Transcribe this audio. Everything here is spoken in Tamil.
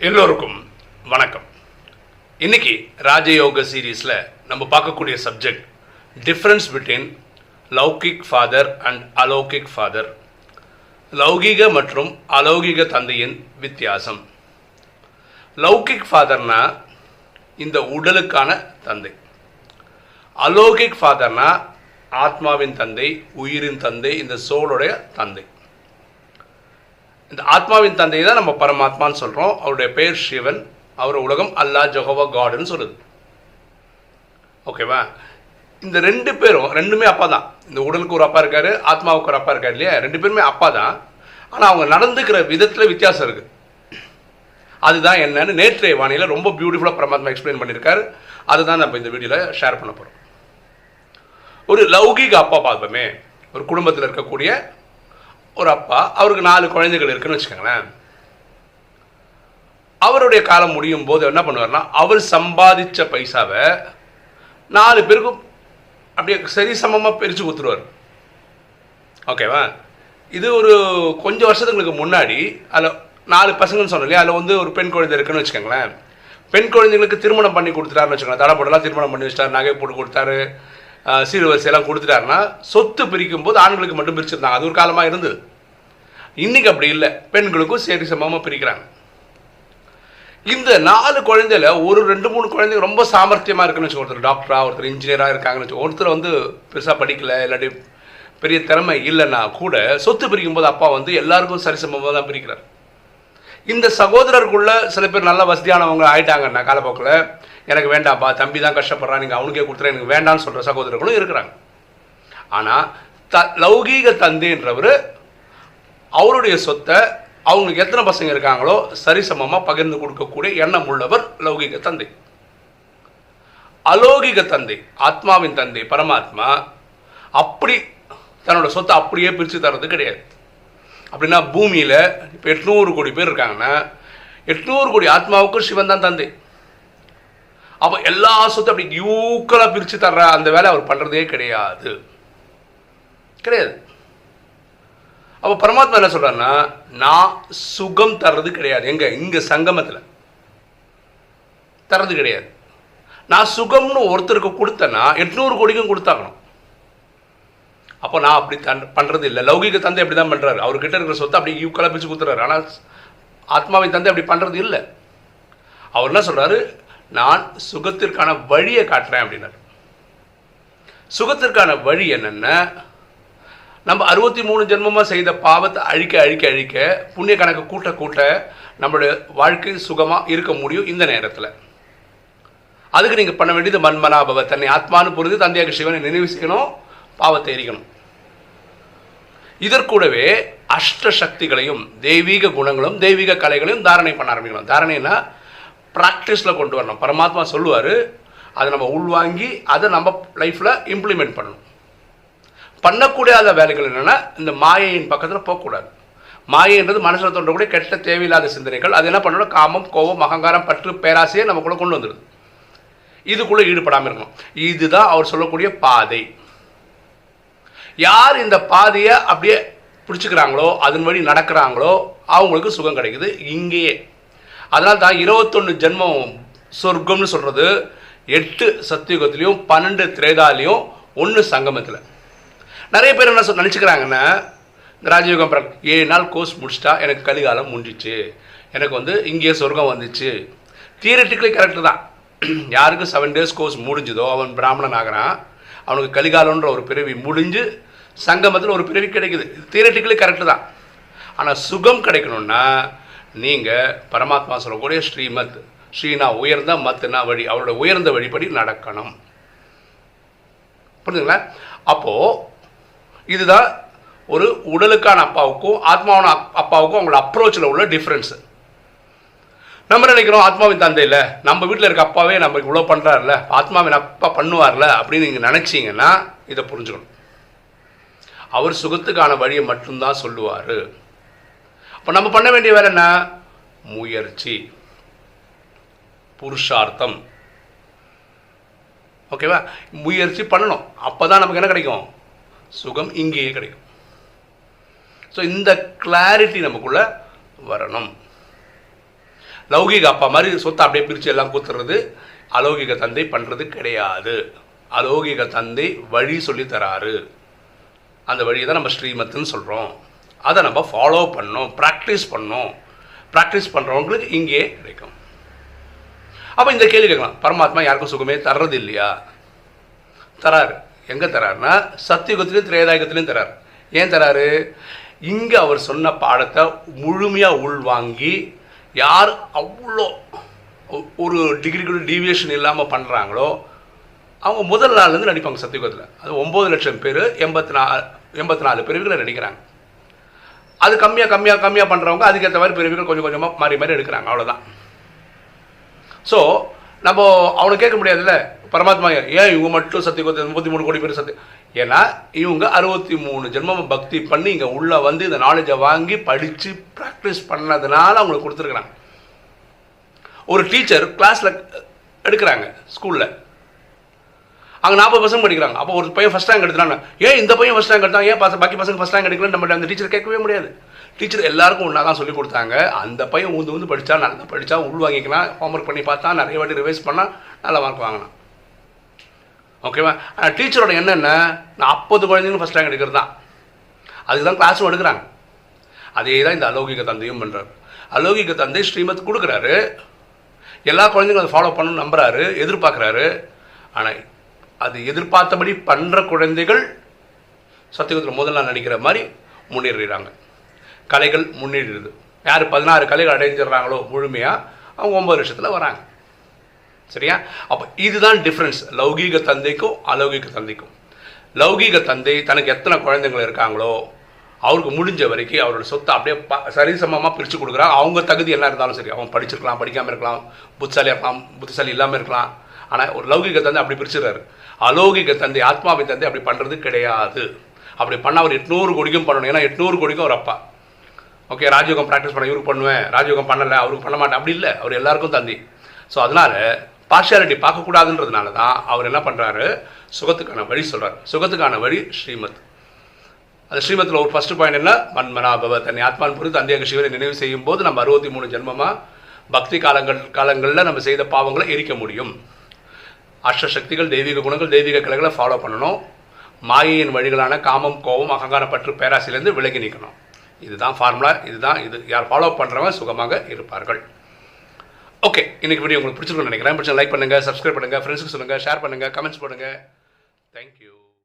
எல்லோருக்கும் வணக்கம். இன்னைக்கு ராஜயோக சீரீஸில் நம்ம பார்க்கக்கூடிய subject difference between laukik father and alaukik father லௌகிக மற்றும் அலௌகிக தந்தையின் வித்தியாசம். லௌகிக் ஃபாதர்னா இந்த உடலுக்கான தந்தை. அலௌகிக் ஃபாதர்னா ஆத்மாவின் தந்தை உயிரின் தந்தை இந்த சோளுடைய தந்தை. இந்த ஆத்மாவின் தந்தை தான் நம்ம பரமாத்மான்னு சொல்கிறோம் அவருடைய பெயர் சிவன். அவர் உலகம் அல்லாஹ் ஜொஹவா காடுன்னு சொல்லுது. ஓகேவா? இந்த ரெண்டு பேரும் ரெண்டுமே அப்பா தான். இந்த உடலுக்கு ஒரு அப்பா இருக்காரு ஆத்மாவுக்கு ஒரு அப்பா இருக்காரு இல்லையா? ரெண்டு பேருமே அப்பா தான். ஆனால் அவங்க நடந்துக்கிற விதத்தில் வித்தியாசம் இருக்குது அதுதான் என்னன்னு நேற்றைய வானியில் ரொம்ப பியூட்டிஃபுல்லாக பரமாத்மா எக்ஸ்பிளைன் பண்ணியிருக்காரு. அதுதான் நம்ம இந்த வீடியோவில் ஷேர் பண்ண போகிறோம் ஒரு லௌகிக அப்பா பார்ப்போமே ஒரு குடும்பத்தில் இருக்கக்கூடிய ஒரு அப்பா அவருக்கு நாலு குழந்தைகள் இருக்குன்னு வச்சுக்கோங்களேன். அவருடைய காலம் முடியும் போது என்ன பண்ணுவார்னா அவர் சம்பாதிச்ச பைசாவை நாலு பேருக்கும் அப்படியே சரி சமமாக பிரித்து கொடுத்துருவார். ஓகேவா? இது ஒரு கொஞ்சம் வருஷத்துங்களுக்கு முன்னாடி அதில் நாலு பசங்கன்னு சொன்னோம் இல்லையா அதில் வந்து ஒரு பெண் குழந்தை இருக்குன்னு வச்சுக்கோங்களேன். பெண் குழந்தைங்களுக்கு திருமணம் பண்ணி கொடுத்துட்டாருன்னு வச்சுக்கோங்களேன் தடப்படலாம் திருமணம் பண்ணி வச்சிட்டாரு நகை போட்டு கொடுத்தாரு சீர்வரிசையெல்லாம் கொடுத்துட்டாருன்னா சொத்து பிரிக்கும் போது ஆண்களுக்கு மட்டும் பிரிச்சிருந்தாங்க. அது ஒரு காலமாக இருந்தது. இன்னைக்கு அப்படி இல்லை. பெண்களுக்கும் சரி சமமாக பிரிக்கிறாங்க. இந்த நாலு குழந்தையில ஒரு ரெண்டு மூணு குழந்தைங்க ரொம்ப சாமர்த்தியமாக இருக்குன்னு வச்சு ஒருத்தர் டாக்டரா ஒருத்தர் இன்ஜினியராக இருக்காங்கன்னு வச்சு ஒருத்தர் வந்து பெருசாக படிக்கல இல்லாட்டி பெரிய திறமை இல்லைன்னா கூட சொத்து பிரிக்கும் போது அப்பா வந்து எல்லாருக்கும் சரிசமமாக தான் பிரிக்கிறார். இந்த சகோதரருக்குள்ள சில பேர் நல்ல வசதியானவங்க ஆயிட்டாங்கன்னா காலப்போக்கில் எனக்கு வேண்டாம்ப்பா தம்பி தான் கஷ்டப்படுறான் நீங்கள் அவனுக்கே கொடுத்துறேன் எனக்கு வேண்டாம்னு சொல்கிற சகோதரர்களும் இருக்கிறாங்க. ஆனால் த லௌகீக தந்தைன்றவர் அவருடைய சொத்தை அவங்களுக்கு எத்தனை பசங்க இருக்காங்களோ சரிசமமாக பகிர்ந்து கொடுக்கக்கூடிய எண்ணம் உள்ளவர் லௌகிக தந்தை. அலௌகிக தந்தை ஆத்மாவின் தந்தை பரமாத்மா அப்படி தன்னோட சொத்தை அப்படியே பிரித்து தர்றது கிடையாது. அப்படின்னா பூமியில் இப்போ எட்நூறு கோடி பேர் இருக்காங்கன்னா எட்நூறு கோடி ஆத்மாவுக்கும் சிவன் தான் தந்தை. அப்போ எல்லா சொத்தை அப்படி யூக்கலாக பிரித்து தர்ற அந்த வேலை அவர் பண்ணுறதே கிடையாது. கிடையாது. அப்போ பரமாத்மா என்ன சொல்றாருன்னா நான் சுகம் தர்றது கிடையாது. எங்க? இங்கே சங்கமத்தில். தர்றது கிடையாது. நான் சுகம்னு ஒருத்தருக்கு கொடுத்தேன்னா எட்நூறு கோடிக்கும் கொடுத்தாகணும். அப்போ நான் அப்படி தன் பண்ணுறது இல்லை. லௌகிக தந்தை அப்படி தான் பண்ணுறாரு அவர்கிட்ட இருக்கிற சொத்தை அப்படி யூக்கலாக பிரித்து கொடுத்துறாரு. ஆனால் ஆத்மாவின் தந்தை அப்படி பண்ணுறது இல்லை. அவர் என்ன சொல்றாரு? நான் சுகத்திற்கான வழியை காட்டுறேன் அப்படின்னாரு. சுகத்திற்கான வழி என்னென்ன? நம்ம அறுபத்தி மூணு ஜென்மமாக செய்த பாவத்தை அழிக்க அழிக்க அழிக்க புண்ணிய கணக்கு கூட்ட கூட்ட நம்மளுடைய வாழ்க்கை சுகமாக இருக்க முடியும் இந்த நேரத்தில். அதுக்கு நீங்கள் பண்ண வேண்டியது மன்மனாபவ தன்னை ஆத்மானு புரிந்து தந்தையாக சிவனை நினைவு செய்யணும் பாவத்தை எரிக்கணும். இதற்கூடவே அஷ்ட சக்திகளையும் தெய்வீக குணங்களும் தெய்வீக கலைகளையும் தாரணை பண்ண ஆரம்பிக்கணும். தாரணைனா ப்ராக்டிஸில் கொண்டு வரணும். பரமாத்மா சொல்லுவார் அதை நம்ம உள்வாங்கி அதை நம்ம லைஃப்பில் இம்ப்ளிமெண்ட் பண்ணணும். பண்ணக்கூடாத வேலைகள் என்னென்னா இந்த மாயையின் பக்கத்தில் போகக்கூடாது. மாயைன்றது மனசில் தோன்றக்கூடிய கெட்ட தேவையில்லாத சிந்தனைகள் அது என்ன பண்ணணும்? காமம் கோபம் அகங்காரம் பற்று பேராசையை நமக்குள்ளே கொண்டு வந்துடுது. இதுக்குள்ளே ஈடுபடாமல் இருக்கணும். இதுதான் அவர் சொல்லக்கூடிய பாதை. யார் இந்த பாதையை அப்படியே பிடிச்சிக்கிறாங்களோ அதன் வழி நடக்கிறாங்களோ அவங்களுக்கு சுகம் கிடைக்குது. இங்கேயே. அதனால தான் இருபத்தொன்று ஜென்மம் சொர்க்கம்னு சொல்கிறது எட்டு சத்தியுகத்துலேயும் பன்னெண்டு திரேதாலையும் ஒன்று சங்கமத்தில். நிறைய பேர் என்ன சொல் நினச்சிக்கிறாங்கன்னா இந்த ராஜயோகம் ஏழு நாள் கோர்ஸ் முடிச்சிட்டா எனக்கு கலிகாலம் முடிஞ்சிச்சு. எனக்கு வந்து இங்கேயே சொர்க்கம் வந்துச்சு. தியரட்டிக்கலி கரெக்டு தான். யாருக்கு செவன் டேஸ் கோர்ஸ் முடிஞ்சுதோ அவன் பிராமணன் ஆகிறான் அவனுக்கு கலிகாலன்ற ஒரு பிறவி முடிஞ்சு சங்கமத்தில் ஒரு பிறவி கிடைக்குது. தியரட்டிக்கலி கரெக்டு தான். ஆனால் சுகம் கிடைக்கணும்னா நீங்கள் பரமாத்மா சொல்லக்கூடிய ஸ்ரீமத் ஸ்ரீனா உயர்ந்த மத்துனா வழி அவரோட உயர்ந்த வழிப்படி நடக்கணும். புரிஞ்சுங்களா? அப்போது இதுதான் ஒரு உடலுக்கான அப்பாவுக்கும் ஆத்மாவான அப்- அப்பாவுக்கும் அவங்களோட அப்ரோச்சில் உள்ள டிஃப்ரென்ஸு நம்ம நினைக்கிறோம்? ஆத்மாவின் தந்தை இல்லை நம்ம வீட்டில் இருக்க அப்பாவே நம்ம இவ்வளோ பண்ணுறாருல ஆத்மாவின் அப்பா பண்ணுவார்ல அப்படின்னு நீங்கள் நினச்சிங்கன்னா இதை புரிஞ்சுக்கணும். அவர் சுகத்துக்கான வழியை மட்டும்தான் சொல்லுவார். இப்போ நம்ம பண்ண வேண்டிய வேலை என்ன? முயற்சி. புருஷார்த்தம். ஓகேவா முயற்சி பண்ணணும். அப்போ தான் நமக்கு என்ன கிடைக்கும்? சுகம் இங்கேயே கிடைக்கும். ஸோ இந்த கிளாரிட்டி நமக்குள்ள வரணும். லௌகிக அப்பா மாதிரி சொத்தை அப்படியே பிரித்து எல்லாம் கூத்துறது அலௌகிக தந்தை பண்ணுறது கிடையாது. அலௌகிக தந்தை வழி சொல்லி தராரு. அந்த வழியை தான் நம்ம ஸ்ரீமத்துன்னு சொல்கிறோம் அதை நம்ம ஃபாலோ பண்ணோம் ப்ராக்டிஸ் பண்ணோம் ப்ராக்டிஸ் பண்ணுறவங்களுக்கு இங்கே கிடைக்கும். அப்போ இந்த கேள்வி கேட்கலாம். பரமாத்மா யாருக்கும் சுகமே தர்றது இல்லையா தராரு. எங்கே தராருன்னா சத்தியுகத்திலையும் திரேதாயுகத்திலையும் தராரு. ஏன் தராரு? இங்கே அவர் சொன்ன பாடத்தை முழுமையாக உள்வாங்கி யார் அவ்வளோ ஒரு டிகிரிக்குள்ள டிவியேஷன் டீவியேஷன் இல்லாமல் பண்ணுறாங்களோ அவங்க முதல் நாள்லேருந்து நடிப்பாங்க சத்தியுகத்தில். அது ஒம்பது லட்சம் பேர் எண்பத்தி நாலு எண்பத்தி நாலு பிரிவுகளை நடிக்கிறாங்க. அது கம்மியாக கம்மியாக கம்மியாக பண்ணுறவங்க அதுக்கேற்ற மாதிரி பிரிவுகள் கொஞ்சம் கொஞ்சமாக மாறி மாறி எடுக்கிறாங்க. அவ்வளோதான் ஸோ நம்ம அவனை கேட்க முடியாதுல்ல? பரமாத்மா ஏன் இவங்க மட்டும் சத்தியகோத்தி முப்பத்தி மூணு கோடி பேர் சத்தி ஏன்னா இவங்க அறுபத்தி மூணு ஜென்மம் பக்தி பண்ணி இங்கே உள்ளே வந்து இந்த நாலேஜை வாங்கி படித்து ப்ராக்டிஸ் பண்ணதுனால அவங்களுக்கு கொடுத்துருக்குறாங்க. ஒரு டீச்சர் கிளாஸில் எடுக்கிறாங்க ஸ்கூலில் அங்கே நாற்பது பசங்க படிக்கிறாங்க. அப்போ ஒரு பையன் ஃபஸ்ட் ரேங்க் எடுத்துறாங்க ஏன் இந்த பையன் ஃபஸ்ட் ரேங்க் எடுத்தான். ஏன் பசங்க பாக்கி பசங்க ஃபஸ்ட் ரேங்க் எடுக்கலன்னு நம்ம அந்த டீச்சர் கேட்கவே முடியாது. டீச்சர் எல்லாருக்கும் ஒன்றா தான் சொல்லி கொடுத்தாங்க. அந்த பையன் ஊந்து ஊந்து படித்தா நல்லா படித்தா உள் வாங்கிக்கலாம். ஹோம்ஒர்க் பண்ணி பார்த்தா நிறைய வாட்டி ரிவைஸ் பண்ணால் நல்ல மார்க் வாங்கினான். ஓகேவா ஆனால் டீச்சரோட என்னென்ன நான் நாற்பது குழந்தைங்களும் ஃபஸ்ட் ரேங்க் எடுக்கிறது தான். அதுக்கு தான் கிளாஸும் எடுக்கிறாங்க. அதே தான் இந்த அலௌகிக தந்தையும் பண்ணுறாரு அலௌகிக தந்தை ஸ்ரீமத் கொடுக்குறாரு. எல்லா குழந்தைங்களும் அதை ஃபாலோ பண்ணணும்னு நம்புறாரு எதிர்பார்க்குறாரு. ஆனால் அது எதிர்பார்த்தபடி பண்ணுற குழந்தைகள் சத்தியகுத்தில் முதல் நாள் நடிக்கிற மாதிரி முன்னேறிடுறாங்க. கலைகள் முன்னேறிடுது. யார் பதினாறு கலைகள் அடைஞ்சிடுறாங்களோ முழுமையாக அவங்க ஒம்பது வருஷத்தில் வராங்க. சரியா? அப்போ இதுதான் டிஃப்ரென்ஸ் லௌகீக தந்தைக்கும் அலௌகிக தந்தைக்கும். லௌகீக தந்தை தனக்கு எத்தனை குழந்தைங்கள் இருக்காங்களோ அவருக்கு முடிஞ்ச வரைக்கும் அவரோட சொத்தை அப்படியே ப சரிசமமாக பிரித்து கொடுக்குறாங்க அவங்க தகுதி என்ன இருந்தாலும் சரி. அவன் படிச்சிருக்கலாம் படிக்காமல் இருக்கலாம் புத்திசாலியாக இருக்கலாம் புத்திசாலி இல்லாமல் இருக்கலாம். ஆனால் ஒரு லௌகிக தந்தை அப்படி பிரிச்சுறாரு அலௌகிக தந்தை ஆத்மாவின் தந்தை அப்படி பண்ணுறது கிடையாது. அப்படி பண்ண அவர் எட்நூறு கோடிக்கும் பண்ணணும். ஏன்னா எட்நூறு கோடிக்கும் ஒரு அப்பா. ஓகே ராஜயோகம் ப்ராக்டிஸ் பண்ண இவருக்கு பண்ணுவேன். ராஜயோகம் பண்ணலை அவருக்கு பண்ண மாட்டேன். அப்படி இல்லை. அவர் எல்லாருக்கும் தந்தி. ஸோ அதனால் பார்ஷியாலிட்டி பார்க்கக்கூடாதுன்றதுனால தான் அவர் என்ன பண்ணுறாரு சுகத்துக்கான வழி சொல்கிறார் சுகத்துக்கான வழி ஸ்ரீமத். அந்த ஸ்ரீமத்தில் ஒரு ஃபர்ஸ்ட் பாயிண்ட் என்ன? மன்மனாபவ தன்னை ஆத்மான் புரிந்து தந்தையாக சிவனை நினைவு செய்யும் போது நம்ம அறுபத்தி மூணு ஜென்மமாக பக்தி காலங்கள் காலங்களில் நம்ம செய்த பாவங்களை எரிக்க முடியும். அஷ்ட சக்திகள் தெய்வீக குணங்கள் தெய்வீக கலைகளை ஃபாலோ பண்ணணும். மாயையின் வழிகளான காமம் கோபம் அகங்காரப்பற்று பேராசிலேருந்து விலகி நிற்கணும். இதுதான் ஃபார்முலா இதுதான் இது. யார் ஃபாலோ பண்ணுறவங்க சுகமாக இருப்பார்கள். ஓகே இன்றைக்கி வீடியோ உங்களுக்கு பிடிச்சிருக்கும்னு நினைக்கிறேன். பிடிச்ச லைக் பண்ணுங்கள் சப்ஸ்கிரைப் பண்ணுங்கள் ஃப்ரெண்ட்ஸுக்கு சொல்லுங்கள் ஷேர் பண்ணுங்கள் கமெண்ட்ஸ் பண்ணுங்கள் தேங்க்யூ